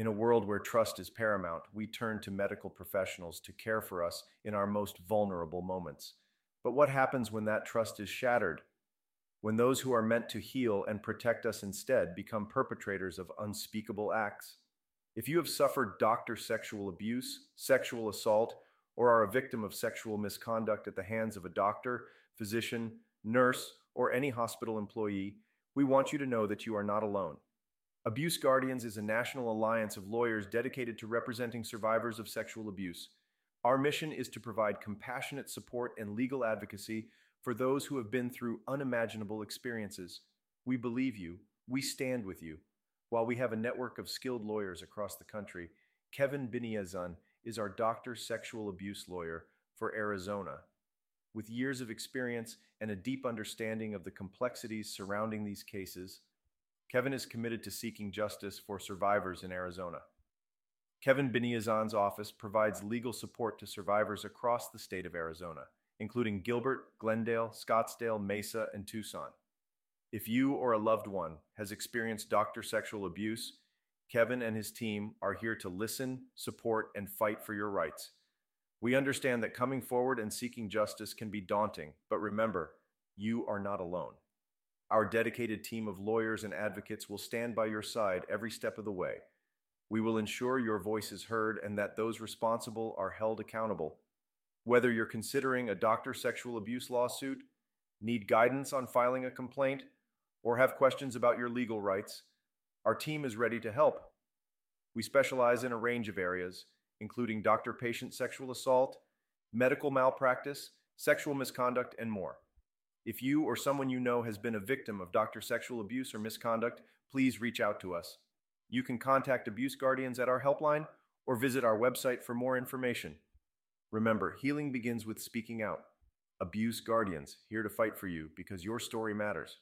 In a world where trust is paramount, we turn to medical professionals to care for us in our most vulnerable moments. But what happens when that trust is shattered? When those who are meant to heal and protect us instead become perpetrators of unspeakable acts? If you have suffered doctor sexual abuse, sexual assault, or are a victim of sexual misconduct at the hands of a doctor, physician, nurse, or any hospital employee, we want you to know that you are not alone. Abuse Guardians is a national alliance of lawyers dedicated to representing survivors of sexual abuse. Our mission is to provide compassionate support and legal advocacy for those who have been through unimaginable experiences. We believe you, we stand with you. While we have a network of skilled lawyers across the country, Kevin Biniazan is our doctor sexual abuse lawyer for Arizona. With years of experience and a deep understanding of the complexities surrounding these cases, Kevin is committed to seeking justice for survivors in Arizona. Kevin Biniazan's office provides legal support to survivors across the state of Arizona, including Gilbert, Glendale, Scottsdale, Mesa, and Tucson. If you or a loved one has experienced doctor sexual abuse, Kevin and his team are here to listen, support, and fight for your rights. We understand that coming forward and seeking justice can be daunting, but remember, you are not alone. Our dedicated team of lawyers and advocates will stand by your side every step of the way. We will ensure your voice is heard and that those responsible are held accountable. Whether you're considering a doctor sexual abuse lawsuit, need guidance on filing a complaint, or have questions about your legal rights, our team is ready to help. We specialize in a range of areas, including doctor patient sexual assault, medical malpractice, sexual misconduct, and more. If you or someone you know has been a victim of doctor sexual abuse or misconduct, please reach out to us. You can contact Abuse Guardians at our helpline or visit our website for more information. Remember, healing begins with speaking out. Abuse Guardians, here to fight for you because your story matters.